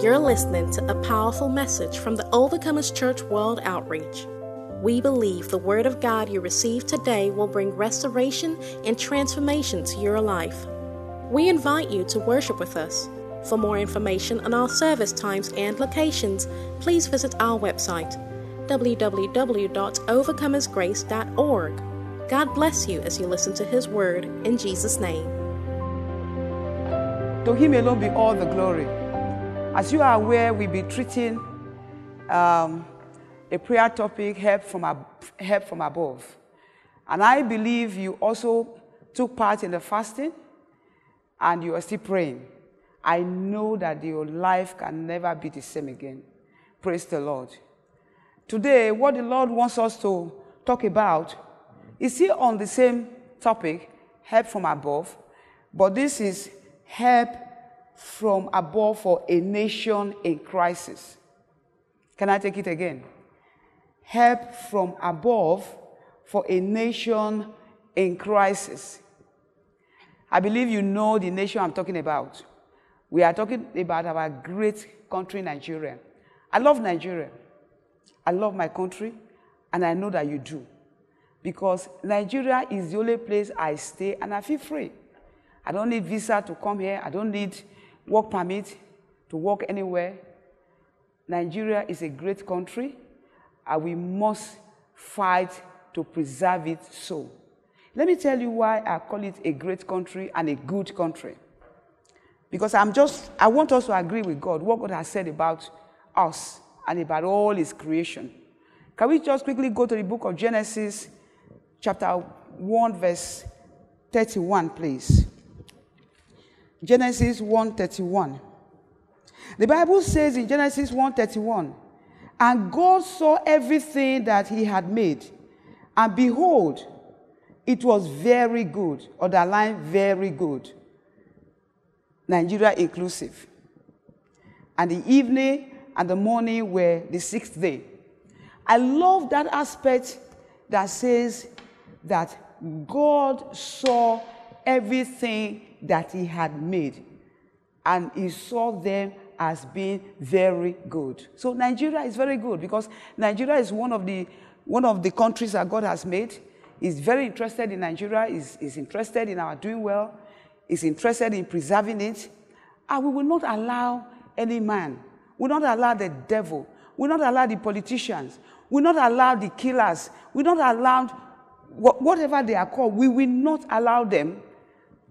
You're listening to a powerful message from the Overcomers Church World Outreach. We believe the Word of God you receive today will bring restoration and transformation to your life. We invite you to worship with us. For more information on our service times and locations, please visit our website www.overcomersgrace.org. God bless you as you listen to His Word in Jesus' name. To Him alone be all the glory. As you are aware, we'll be treating um, a prayer topic, help from, ab- help from above. And I believe you also took part in the fasting and you are still praying. I know that your life can never be the same again. Praise the Lord. Today, what the Lord wants us to talk about is still on the same topic, help from above, but this is help from above for a nation in crisis. Can I take it again? Help from above for a nation in crisis. I believe you know the nation I'm talking about. We are talking about our great country, Nigeria. I love Nigeria. I love my country, and I know that you do. Because Nigeria is the only place I stay and I feel free. I don't need visa to come here. I don't need work permit to work anywhere. Nigeria is a great country, and we must fight to preserve it so. Let me tell you why I call it a great country and a good country. Because I'm just, I want us to agree with God, what God has said about us and about all His creation. Can we just quickly go to the book of Genesis, chapter 1, verse 31, please? Genesis 1:31. The Bible says in Genesis 1:31, and God saw everything that he had made, and behold, it was very good. Underline very good. Nigeria inclusive. And the evening and the morning were the sixth day. I love that aspect that says that God saw everything that he had made and he saw them as being very good. So Nigeria is very good because Nigeria is one of the one of the countries that God has made. He's very interested in Nigeria, is is interested in our doing well, is interested in preserving it. And we will not allow any man, we will not allow the devil, we will not allow the politicians, we will not allow the killers, we will not allow whatever they are called, we will not allow them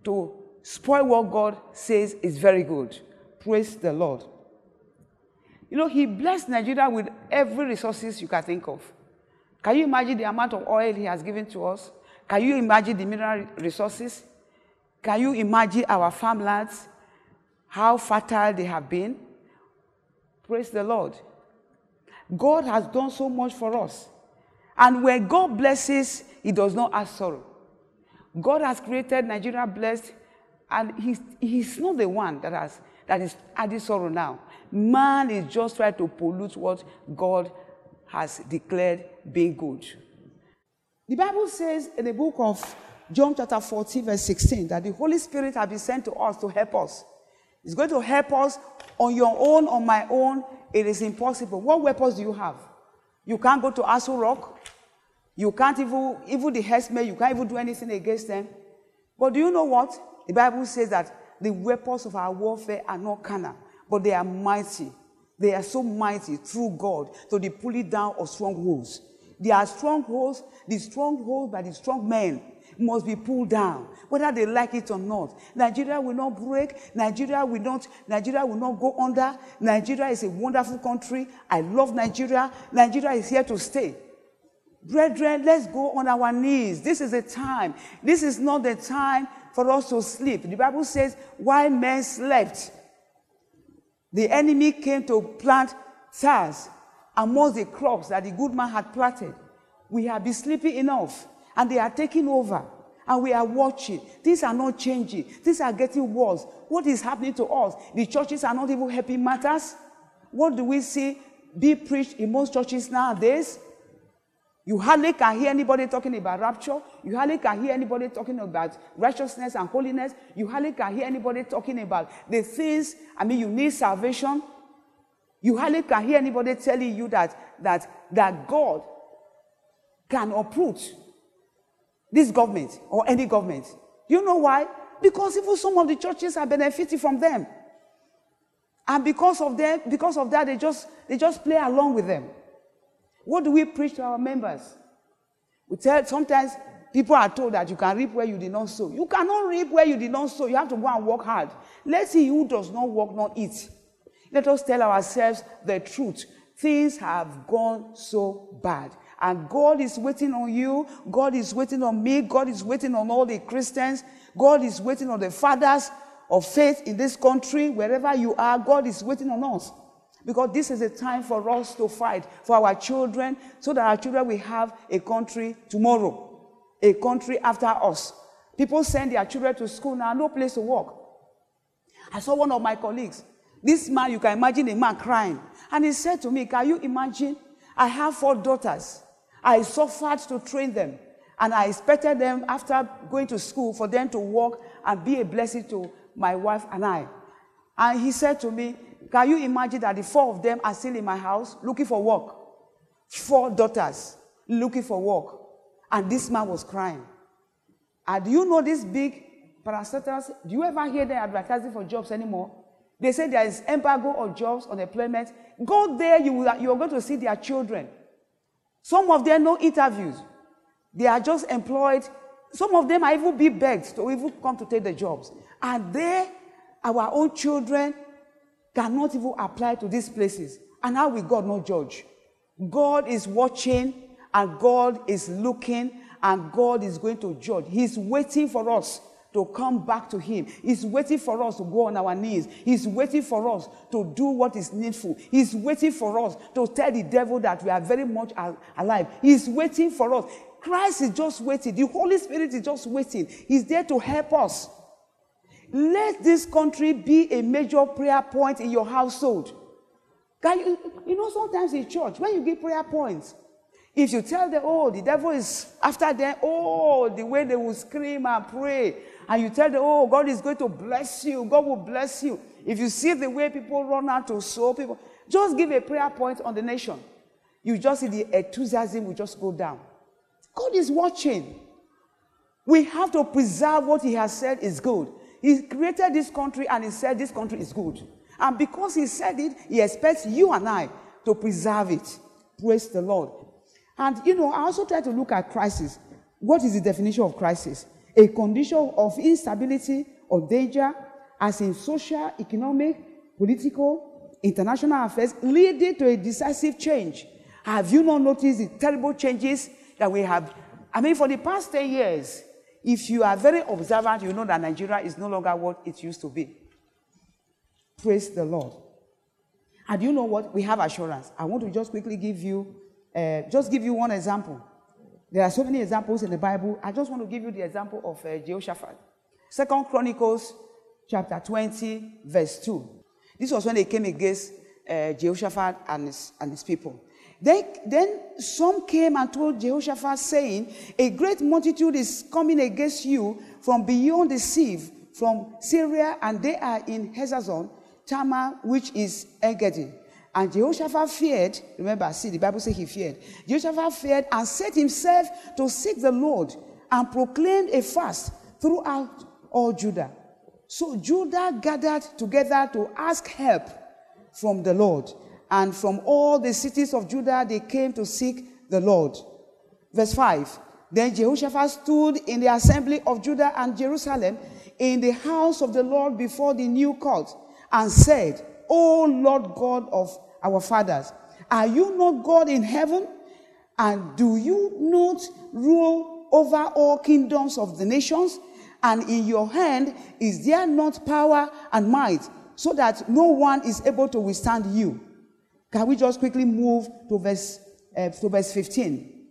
to spoil what God says is very good. Praise the Lord. You know, He blessed Nigeria with every resources you can think of. Can you imagine the amount of oil He has given to us? Can you imagine the mineral resources? Can you imagine our farmlands, how fertile they have been? Praise the Lord. God has done so much for us. And when God blesses, He does not ask sorrow. God has created Nigeria blessed, and he's, he's not the one that has that is adding sorrow now. Man is just trying to pollute what God has declared being good. The Bible says in the book of John chapter 14, verse 16, that the Holy Spirit has been sent to us to help us. It's going to help us on your own, on my own. It is impossible. What weapons do you have? You can't go to Aso Rock. You can't even, even the herdsmen, you can't even do anything against them. But do you know what? The Bible says that the weapons of our warfare are not carnal, but they are mighty. They are so mighty through God to the pulling down of strongholds. There are strongholds, the strongholds by the strong men must be pulled down, whether they like it or not. Nigeria will not break. Nigeria will not. Nigeria will not go under. Nigeria is a wonderful country. I love Nigeria. Nigeria is here to stay. Brethren, let's go on our knees. This is the time. This is not the time for us to sleep. The Bible says, while men slept, the enemy came to plant tares amongst the crops that the good man had planted. We have been sleeping enough, and they are taking over. And we are watching. Things are not changing. Things are getting worse. What is happening to us? The churches are not even helping matters. What do we see be preached in most churches nowadays? You hardly can hear anybody talking about rapture. You hardly can hear anybody talking about righteousness and holiness. You hardly can hear anybody talking about the things. I mean, you need salvation. You hardly can hear anybody telling you that, that, that God can uproot this government or any government. You know why? Because even some of the churches are benefiting from them. And because of them, because of that, they just they just play along with them. What do we preach to our members? We tell sometimes people are told that you can reap where you did not sow. You cannot reap where you did not sow. You have to go and work hard. Let's see who does not work, not eat. Let us tell ourselves the truth. Things have gone so bad. And God is waiting on you. God is waiting on me. God is waiting on all the Christians. God is waiting on the fathers of faith in this country, wherever you are. God is waiting on us. Because this is a time for us to fight for our children so that our children will have a country tomorrow, a country after us. People send their children to school now, no place to work. I saw one of my colleagues. This man, you can imagine a man crying. And he said to me, Can you imagine? I have four daughters. I suffered to train them. And I expected them, after going to school, for them to work and be a blessing to my wife and I. And he said to me, Can you imagine that the four of them are still in my house looking for work? Four daughters looking for work. And this man was crying. And do you know these big parastatals? Do you ever hear them advertising for jobs anymore? They say there is embargo on jobs, unemployment. Go there, you, will, you are going to see their children. Some of them no interviews. They are just employed. Some of them are even be begged to even come to take the jobs. And they, our own children, cannot even apply to these places. And how will God not judge? God is watching and God is looking and God is going to judge. He's waiting for us to come back to Him. He's waiting for us to go on our knees. He's waiting for us to do what is needful. He's waiting for us to tell the devil that we are very much alive. He's waiting for us. Christ is just waiting. The Holy Spirit is just waiting. He's there to help us. Let this country be a major prayer point in your household. Can you, you know, sometimes in church, when you give prayer points, if you tell them, oh, the devil is after them, oh, the way they will scream and pray, and you tell them, oh, God is going to bless you, God will bless you. If you see the way people run out to sow people, just give a prayer point on the nation. You just see the enthusiasm will just go down. God is watching. We have to preserve what He has said is good. He created this country and He said this country is good. And because He said it, He expects you and I to preserve it. Praise the Lord. And you know, I also try to look at crisis. What is the definition of crisis? a condition of instability or danger, as in social, economic, political, international affairs, leading to a decisive change. Have you not noticed the terrible changes that we have? I mean, for the past 10 years, if you are very observant, you know that Nigeria is no longer what it used to be. Praise the Lord. And you know what? We have assurance. I want to just quickly give you, uh, just give you one example. There are so many examples in the Bible. I just want to give you the example of uh, Jehoshaphat. Second Chronicles chapter 20, verse 2. This was when they came against uh, Jehoshaphat and his, and his people. Then, then some came and told Jehoshaphat, saying, A great multitude is coming against you from beyond the sea, from Syria, and they are in Hazazon, Tamar, which is Engedi. And Jehoshaphat feared, remember, see, the Bible says he feared. Jehoshaphat feared and set himself to seek the Lord and proclaimed a fast throughout all Judah. So Judah gathered together to ask help from the Lord. And from all the cities of Judah, they came to seek the Lord. Verse 5 Then Jehoshaphat stood in the assembly of Judah and Jerusalem in the house of the Lord before the new court and said, O Lord God of our fathers. Are you not God in heaven? And do you not rule over all kingdoms of the nations? And in your hand is there not power and might, so that no one is able to withstand you? Can we just quickly move to verse, uh, to verse 15?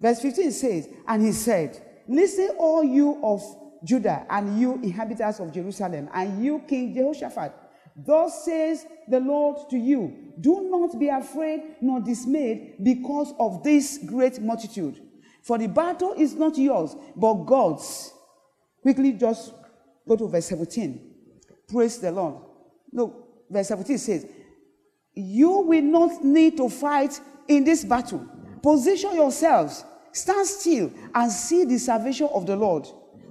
Verse 15 says, And he said, Listen, all you of Judah, and you inhabitants of Jerusalem, and you, King Jehoshaphat. Thus says the Lord to you Do not be afraid nor dismayed because of this great multitude. For the battle is not yours, but God's. Quickly, just go to verse 17. Praise the Lord. Look, verse 17 says, You will not need to fight in this battle. Position yourselves, stand still, and see the salvation of the Lord.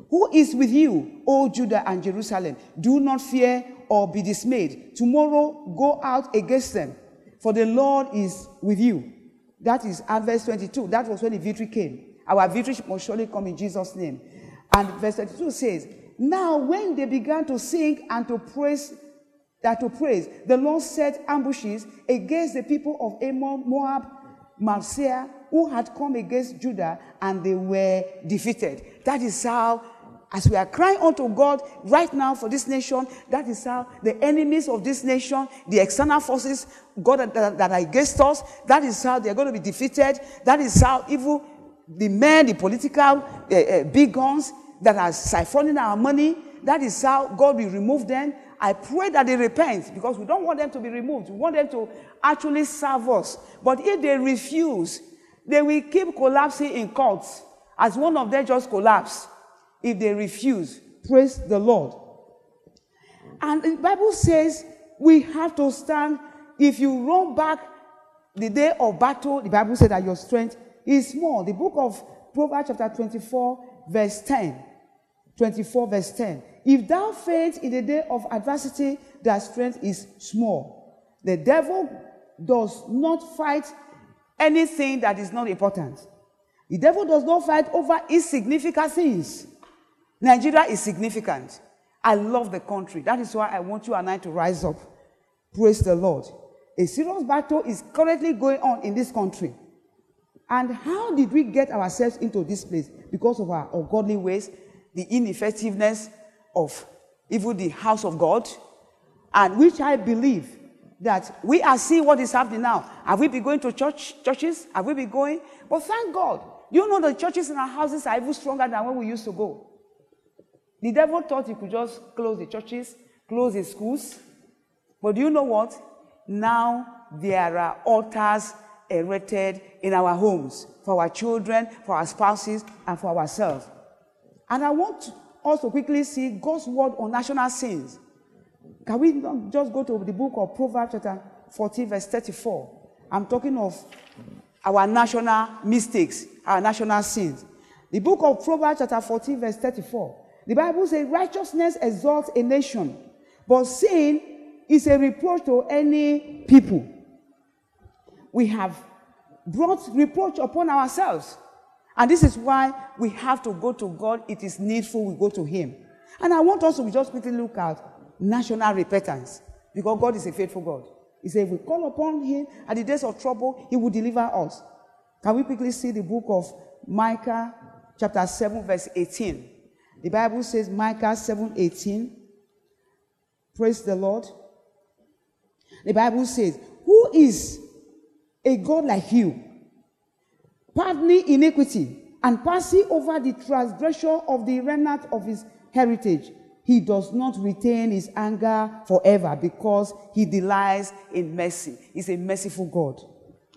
Who is with you, O Judah and Jerusalem? Do not fear or be dismayed. Tomorrow go out against them, for the Lord is with you. That is verse 22. That was when the victory came. Our victory must surely come in Jesus' name. And verse 22 says, Now when they began to sing and to praise, that to praise, the Lord set ambushes against the people of Ammon, Moab, Mount Seir, who had come against Judah, and they were defeated. That is how, as we are crying unto God right now for this nation, that is how the enemies of this nation, the external forces, God that, that, that are against us, that is how they are going to be defeated. That is how evil, the men, the political uh, uh, big guns that are siphoning our money, that is how God will remove them. I pray that they repent because we don't want them to be removed. We want them to actually serve us. But if they refuse, they will keep collapsing in courts as one of them just collapsed. If they refuse, praise the Lord. And the Bible says we have to stand. If you run back the day of battle, the Bible says that your strength is small. The book of Proverbs, chapter 24, verse 10. 24, verse 10. If thou faint in the day of adversity, thy strength is small. The devil does not fight anything that is not important. The devil does not fight over insignificant things. Nigeria is significant. I love the country. That is why I want you and I to rise up. Praise the Lord. A serious battle is currently going on in this country. And how did we get ourselves into this place? Because of our ungodly ways, the ineffectiveness of even the house of God, and which I believe that we are seeing what is happening now. Have we been going to church churches? Have we been going? But thank God, you know the churches in our houses are even stronger than when we used to go. The devil thought he could just close the churches, close the schools. But do you know what? Now there are altars erected in our homes for our children, for our spouses, and for ourselves. And I want to quickly see God's word on national sins. Can we not just go to the book of Proverbs, chapter 14, verse 34? I'm talking of our national mistakes, our national sins. The book of Proverbs, chapter 14, verse 34. The Bible says, Righteousness exalts a nation, but sin is a reproach to any people. We have brought reproach upon ourselves. And this is why we have to go to God. It is needful we go to Him. And I want us to just quickly look at national repentance because God is a faithful God. He said, if we call upon Him at the days of trouble, He will deliver us. Can we quickly see the book of Micah, chapter 7, verse 18? The Bible says, Micah 7 18. Praise the Lord. The Bible says, Who is a God like you? Pardoning iniquity and passing over the transgression of the remnant of his heritage. He does not retain his anger forever because he delights in mercy. He's a merciful God.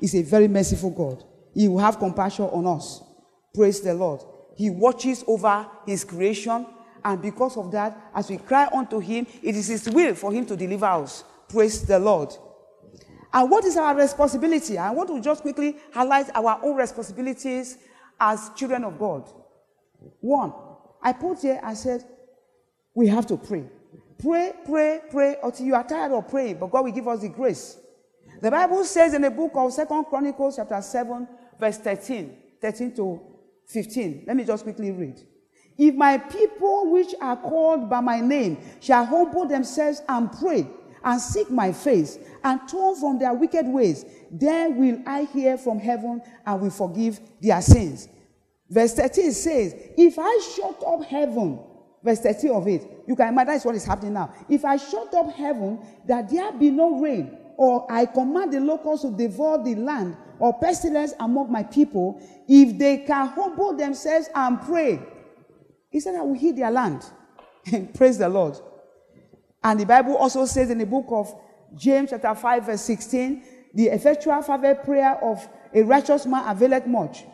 He's a very merciful God. He will have compassion on us. Praise the Lord. He watches over his creation, and because of that, as we cry unto him, it is his will for him to deliver us. Praise the Lord. And what is our responsibility? I want to just quickly highlight our own responsibilities as children of God. One, I put here, I said, we have to pray. Pray, pray, pray until you are tired of praying, but God will give us the grace. The Bible says in the book of Second Chronicles, chapter 7, verse 13, 13 to 15. Let me just quickly read. If my people which are called by my name shall humble themselves and pray and seek my face and turn from their wicked ways, then will I hear from heaven and will forgive their sins. Verse 13 says, If I shut up heaven, verse 13 of it, you can imagine what is happening now. If I shut up heaven, that there be no rain, or I command the locusts to devour the land, or pestilence among my people, if they can humble themselves and pray, he said, I will heal their land. Praise the Lord. And the Bible also says in the book of James, chapter 5, verse 16, the effectual fervent prayer of a righteous man availeth much.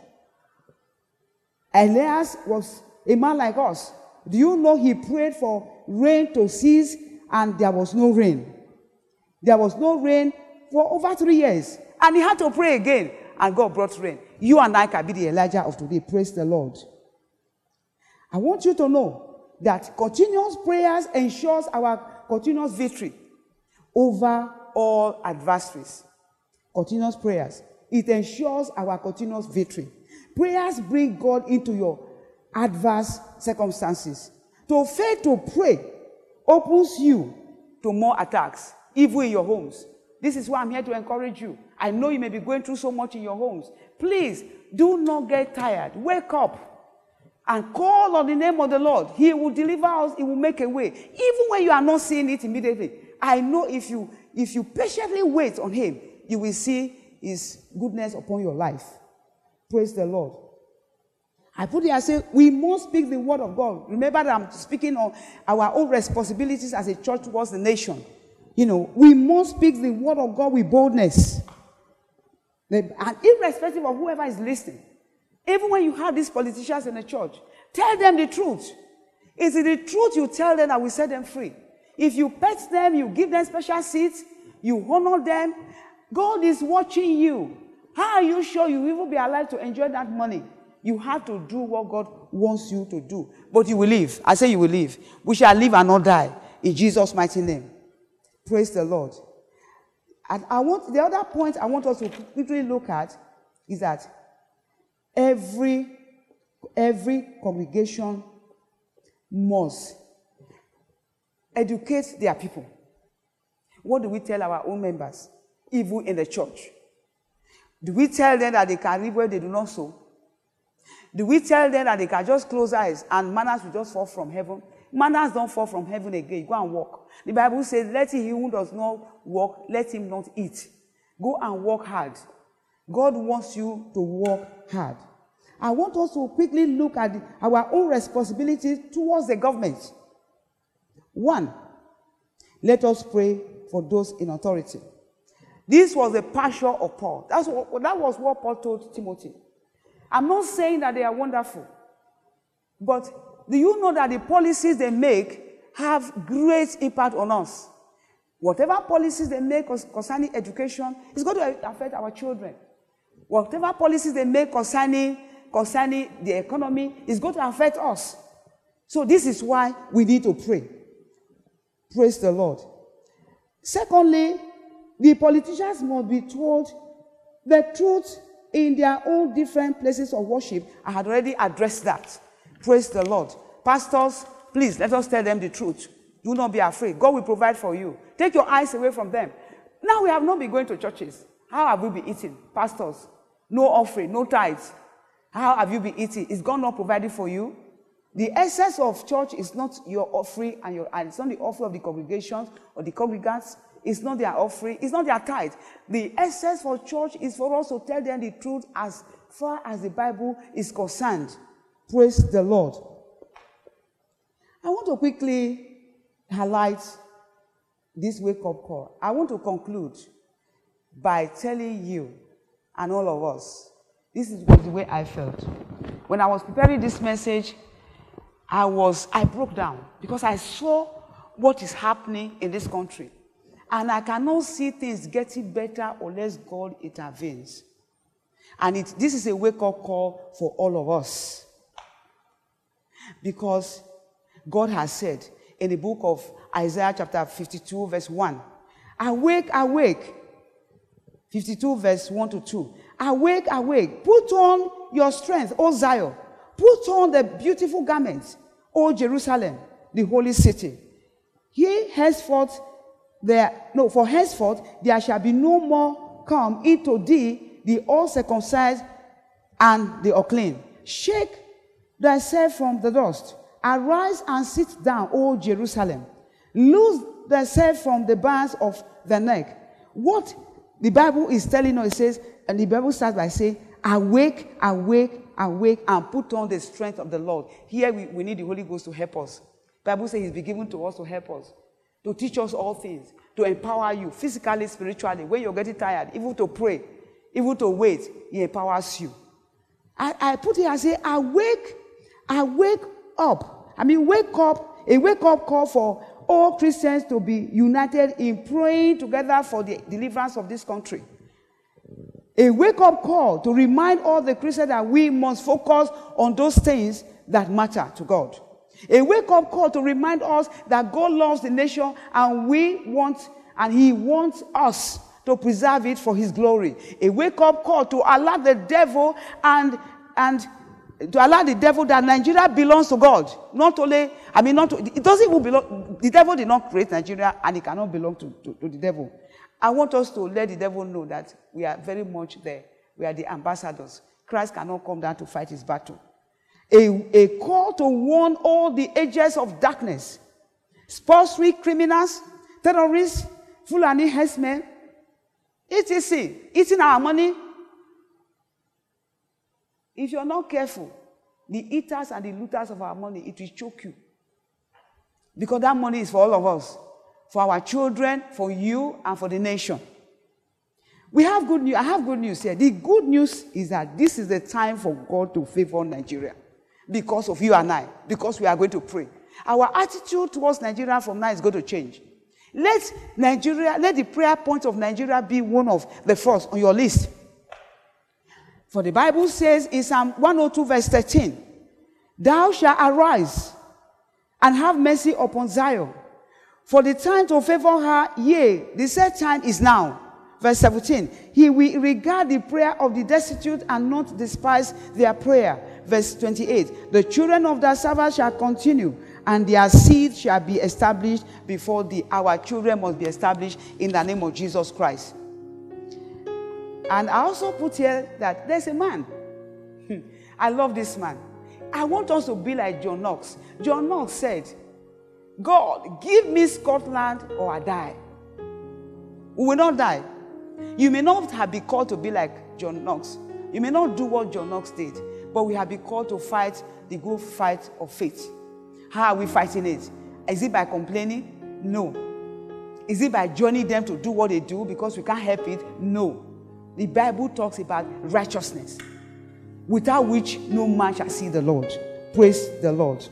Elias was a man like us. Do you know he prayed for rain to cease and there was no rain? There was no rain for over three years. And he had to pray again, and God brought rain. You and I can be the Elijah of today. Praise the Lord. I want you to know that continuous prayers ensures our continuous victory over all adversaries. Continuous prayers. It ensures our continuous victory. Prayers bring God into your adverse circumstances. To fail to pray opens you to more attacks, even in your homes. This is why I'm here to encourage you. I know you may be going through so much in your homes. Please do not get tired. Wake up and call on the name of the Lord. He will deliver us, He will make a way. Even when you are not seeing it immediately. I know if you if you patiently wait on Him, you will see His goodness upon your life. Praise the Lord. I put it, I say, we must speak the word of God. Remember that I'm speaking on our own responsibilities as a church towards the nation. You know, we must speak the word of God with boldness. And irrespective of whoever is listening, even when you have these politicians in the church, tell them the truth. Is it the truth you tell them that will set them free? If you pet them, you give them special seats, you honor them, God is watching you. How are you sure you will be alive to enjoy that money? You have to do what God wants you to do. But you will live. I say you will live. We shall live and not die. In Jesus' mighty name. Praise the Lord. And I want the other point I want us to quickly look at is that every every congregation must educate their people. What do we tell our own members, even in the church? Do we tell them that they can live where they do not sow? Do we tell them that they can just close eyes and manners will just fall from heaven? Manners don't fall from heaven again. Go and walk. The Bible says, Let him who does not walk, let him not eat. Go and work hard. God wants you to work hard. I want us to quickly look at our own responsibilities towards the government. One, let us pray for those in authority. This was the passion of Paul. That's what, that was what Paul told Timothy. I'm not saying that they are wonderful, but do you know that the policies they make have great impact on us? Whatever policies they make concerning education is going to affect our children. Whatever policies they make concerning concerning the economy is going to affect us. So this is why we need to pray. Praise the Lord. Secondly, the politicians must be told the truth in their own different places of worship. I had already addressed that. Praise the Lord. Pastors, please let us tell them the truth. Do not be afraid. God will provide for you. Take your eyes away from them. Now we have not been going to churches. How have we been eating? Pastors, no offering, no tithes. How have you been eating? Is God not providing for you? The essence of church is not your offering and your and it's not the offering of the congregations or the congregants. It's not their offering. It's not their tithe. The essence for church is for us to tell them the truth as far as the Bible is concerned. Praise the Lord. I want to quickly highlight this wake up call. I want to conclude by telling you and all of us this is the way I felt. When I was preparing this message, I was I broke down because I saw what is happening in this country. And I cannot see things getting better unless God intervenes. And it, this is a wake up call for all of us. Because God has said in the book of Isaiah, chapter 52, verse 1 Awake, awake. 52, verse 1 to 2. Awake, awake. Put on your strength, O Zion. Put on the beautiful garments, O Jerusalem, the holy city. Here henceforth there no for henceforth there shall be no more come into thee the all circumcised and the unclean. Shake thyself from the dust. Arise and sit down, O Jerusalem. Loose thyself from the bands of the neck. What the Bible is telling us, it says, and the Bible starts by saying, Awake, awake, awake, and put on the strength of the Lord. Here we, we need the Holy Ghost to help us. Bible says He's been given to us to help us to teach us all things, to empower you physically, spiritually, when you're getting tired, even to pray, even to wait, He empowers you. I, I put it, I say, awake, awake up. I mean, wake up, a wake up call for all Christians to be united in praying together for the deliverance of this country. A wake up call to remind all the Christians that we must focus on those things that matter to God. A wake up call to remind us that God loves the nation and we want, and He wants us to preserve it for His glory. A wake up call to allow the devil and, and to allow the devil that Nigeria belongs to God. Not only, I mean, not to, it doesn't even belong, the devil did not create Nigeria and it cannot belong to, to, to the devil. I want us to let the devil know that we are very much there. We are the ambassadors. Christ cannot come down to fight his battle a, a call to warn all the agents of darkness, sportsweek criminals, terrorists, Fulani herdsmen, etc., eating our money. If you're not careful, the eaters and the looters of our money, it will choke you. Because that money is for all of us, for our children, for you, and for the nation. We have good news. I have good news here. The good news is that this is the time for God to favor Nigeria because of you and I, because we are going to pray. Our attitude towards Nigeria from now is going to change. Let Nigeria, let the prayer point of Nigeria be one of the first on your list. For the Bible says in Psalm 102, verse 13, Thou shalt arise and have mercy upon Zion. For the time to favor her, yea, the set time is now. Verse 17, He will regard the prayer of the destitute and not despise their prayer verse 28 The children of the servant shall continue, and their seed shall be established before the our children must be established in the name of Jesus Christ. And I also put here that there's a man. Hmm. I love this man. I want us to be like John Knox. John Knox said, God, give me Scotland or I die. We will not die. You may not have been called to be like John Knox. You may not do what John Knox did. But we have been called to fight the good fight of faith. How are we fighting it? Is it by complaining? No. Is it by joining them to do what they do because we can't help it? No. The Bible talks about righteousness, without which no man shall see the Lord. Praise the Lord.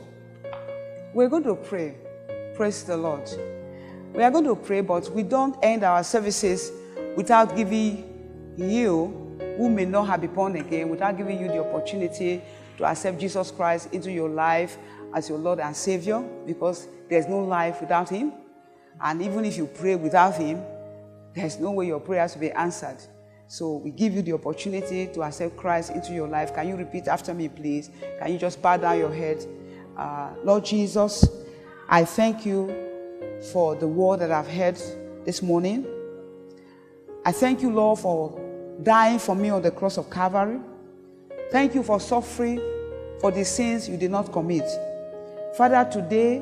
We're going to pray. Praise the Lord. We are going to pray, but we don't end our services without giving you who may not have been born again without giving you the opportunity to accept Jesus Christ into your life as your Lord and Savior because there's no life without Him. And even if you pray without Him, there's no way your prayers will be answered. So we give you the opportunity to accept Christ into your life. Can you repeat after me, please? Can you just bow down your head? Uh, Lord Jesus, I thank you for the word that I've heard this morning. I thank you, Lord, for dying for me on the cross of Calvary. Thank you for suffering for the sins you did not commit. Father, today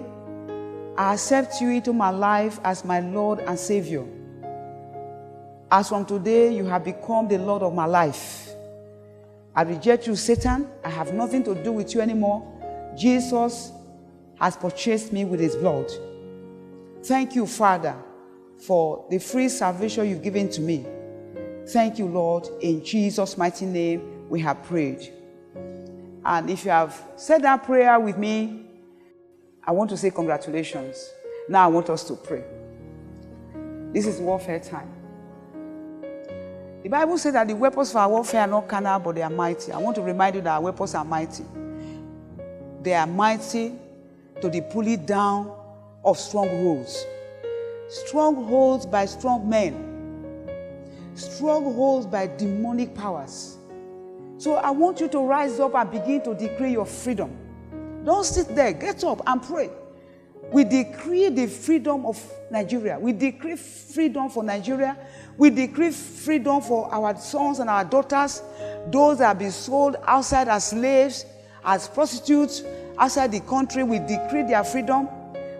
I accept you into my life as my Lord and Savior. As from today, you have become the Lord of my life. I reject you, Satan. I have nothing to do with you anymore. Jesus has purchased me with his blood. Thank you, Father, for the free salvation you've given to me. Thank you, Lord. In Jesus' mighty name, we have prayed. And if you have said that prayer with me, I want to say congratulations. Now I want us to pray. This is warfare time. The Bible says that the weapons for our warfare are not carnal, but they are mighty. I want to remind you that our weapons are mighty. They are mighty to the pulling down of strongholds. Strongholds by strong men strongholds by demonic powers. So I want you to rise up and begin to decree your freedom. Don't sit there, get up and pray. We decree the freedom of Nigeria. We decree freedom for Nigeria. We decree freedom for our sons and our daughters, those that have been sold outside as slaves, as prostitutes outside the country. We decree their freedom.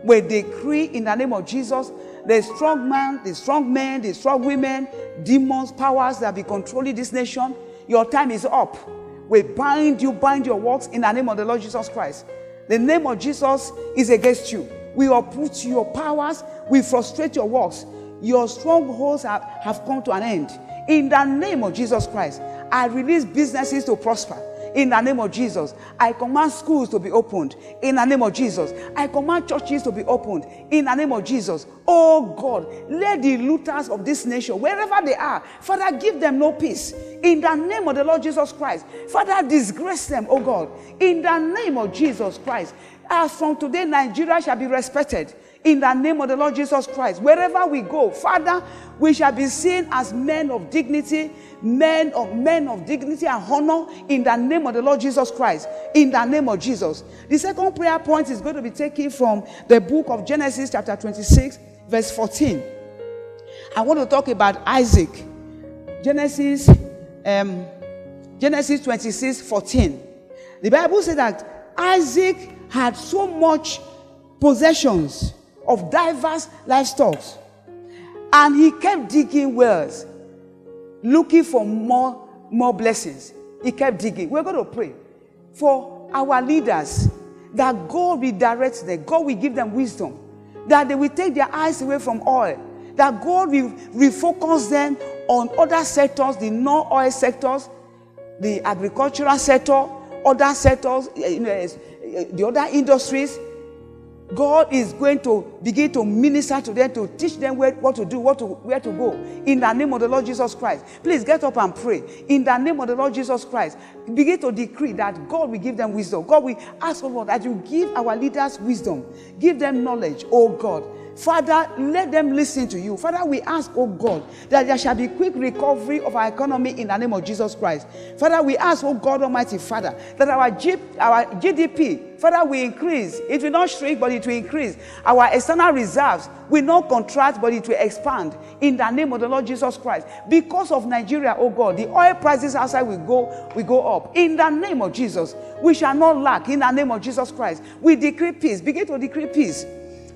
We decree in the name of Jesus the strong man, the strong men, the strong women, demons, powers that be controlling this nation. Your time is up. We bind you, bind your works in the name of the Lord Jesus Christ. The name of Jesus is against you. We uproot your powers, we frustrate your works. Your strongholds have, have come to an end. In the name of Jesus Christ, I release businesses to prosper. In the name of Jesus. I command schools to be opened in the name of Jesus. I command churches to be opened in the name of Jesus. Oh God, let the looters of this nation, wherever they are, Father, give them no peace in the name of the Lord Jesus Christ. Father, disgrace them, oh God, in the name of Jesus Christ. As from today, Nigeria shall be respected in the name of the Lord Jesus Christ. Wherever we go, Father, we shall be seen as men of dignity, men of men of dignity and honor in the name of the Lord Jesus Christ. In the name of Jesus. The second prayer point is going to be taken from the book of Genesis, chapter 26, verse 14. I want to talk about Isaac. Genesis, um, Genesis 26, 14. The Bible says that Isaac had so much possessions of diverse livestock. And he kept digging wells, looking for more, more blessings. He kept digging. We're going to pray for our leaders that God will direct them, God will give them wisdom, that they will take their eyes away from oil, that God will refocus them on other sectors, the non oil sectors, the agricultural sector, other sectors, eh, eh, the other industries, God is going to begin to minister to them, to teach them where, what to do, what to, where to go. In the name of the Lord Jesus Christ. Please get up and pray. In the name of the Lord Jesus Christ. Begin to decree that God will give them wisdom. God will ask, oh Lord, that you give our leaders wisdom. Give them knowledge, oh God. Father, let them listen to you. Father, we ask, oh God, that there shall be quick recovery of our economy in the name of Jesus Christ. Father, we ask, oh God Almighty Father, that our, G- our GDP, Father, will increase. It will not shrink, but it will increase. Our external reserves will not contract, but it will expand in the name of the Lord Jesus Christ. Because of Nigeria, oh God, the oil prices outside will go, will go up. In the name of Jesus, we shall not lack. In the name of Jesus Christ, we decree peace. Begin to decree peace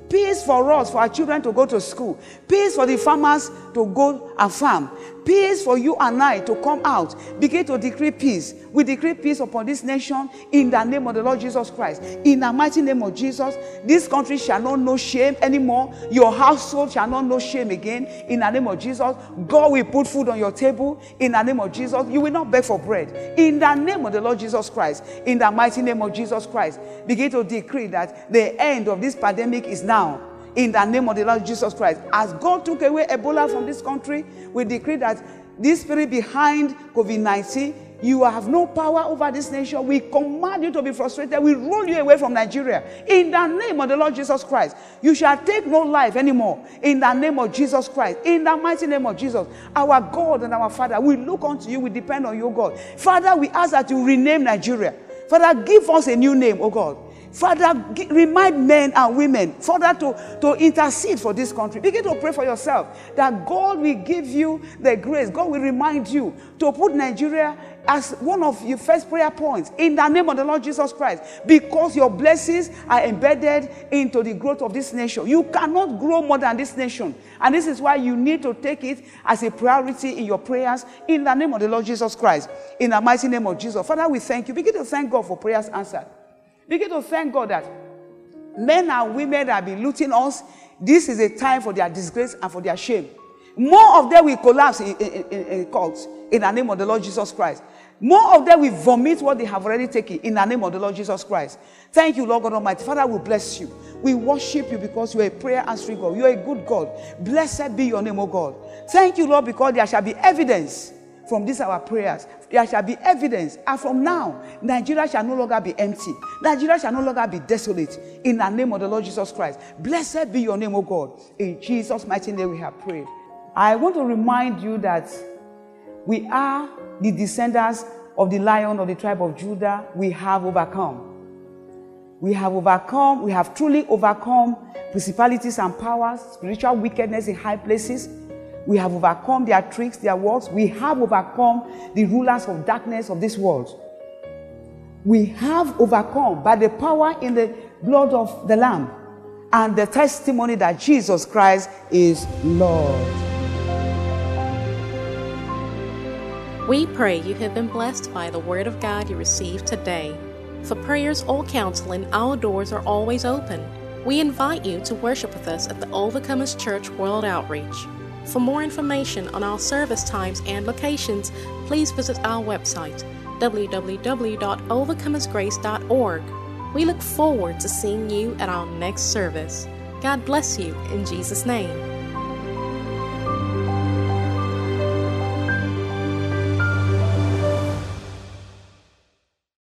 Peace for us, for our children to go to school. Peace for the farmers to go and farm. Peace for you and I to come out. Begin to decree peace. We decree peace upon this nation in the name of the Lord Jesus Christ. In the mighty name of Jesus, this country shall not know shame anymore. Your household shall not know shame again. In the name of Jesus, God will put food on your table. In the name of Jesus, you will not beg for bread. In the name of the Lord Jesus Christ, in the mighty name of Jesus Christ, begin to decree that the end of this pandemic is now in the name of the Lord Jesus Christ. As God took away Ebola from this country, we decree that this spirit behind COVID 19, you have no power over this nation. We command you to be frustrated. We roll you away from Nigeria. In the name of the Lord Jesus Christ, you shall take no life anymore. In the name of Jesus Christ, in the mighty name of Jesus, our God and our Father, we look unto you. We depend on you, God. Father, we ask that you rename Nigeria. Father, give us a new name, oh God. Father, remind men and women, Father, to, to intercede for this country. Begin to pray for yourself that God will give you the grace. God will remind you to put Nigeria as one of your first prayer points in the name of the Lord Jesus Christ because your blessings are embedded into the growth of this nation. You cannot grow more than this nation. And this is why you need to take it as a priority in your prayers in the name of the Lord Jesus Christ. In the mighty name of Jesus. Father, we thank you. Begin to thank God for prayers answered. Begin to thank God that men and women that have been looting us, this is a time for their disgrace and for their shame. More of them will collapse in, in, in, in cults in the name of the Lord Jesus Christ. More of them will vomit what they have already taken in the name of the Lord Jesus Christ. Thank you, Lord God Almighty. Father, we bless you. We worship you because you are a prayer answering God. You are a good God. Blessed be your name, O God. Thank you, Lord, because there shall be evidence from these our prayers. There shall be evidence. And from now, Nigeria shall no longer be empty. Nigeria shall no longer be desolate. In the name of the Lord Jesus Christ. Blessed be your name, O God. In Jesus' mighty name we have prayed. I want to remind you that we are the descendants of the lion of the tribe of Judah. We have overcome. We have overcome, we have truly overcome principalities and powers, spiritual wickedness in high places we have overcome their tricks, their works. We have overcome the rulers of darkness of this world. We have overcome by the power in the blood of the Lamb and the testimony that Jesus Christ is Lord. We pray you have been blessed by the Word of God you received today. For prayers or counseling, our doors are always open. We invite you to worship with us at the Overcomers Church World Outreach. For more information on our service times and locations, please visit our website www.overcomersgrace.org. We look forward to seeing you at our next service. God bless you in Jesus' name.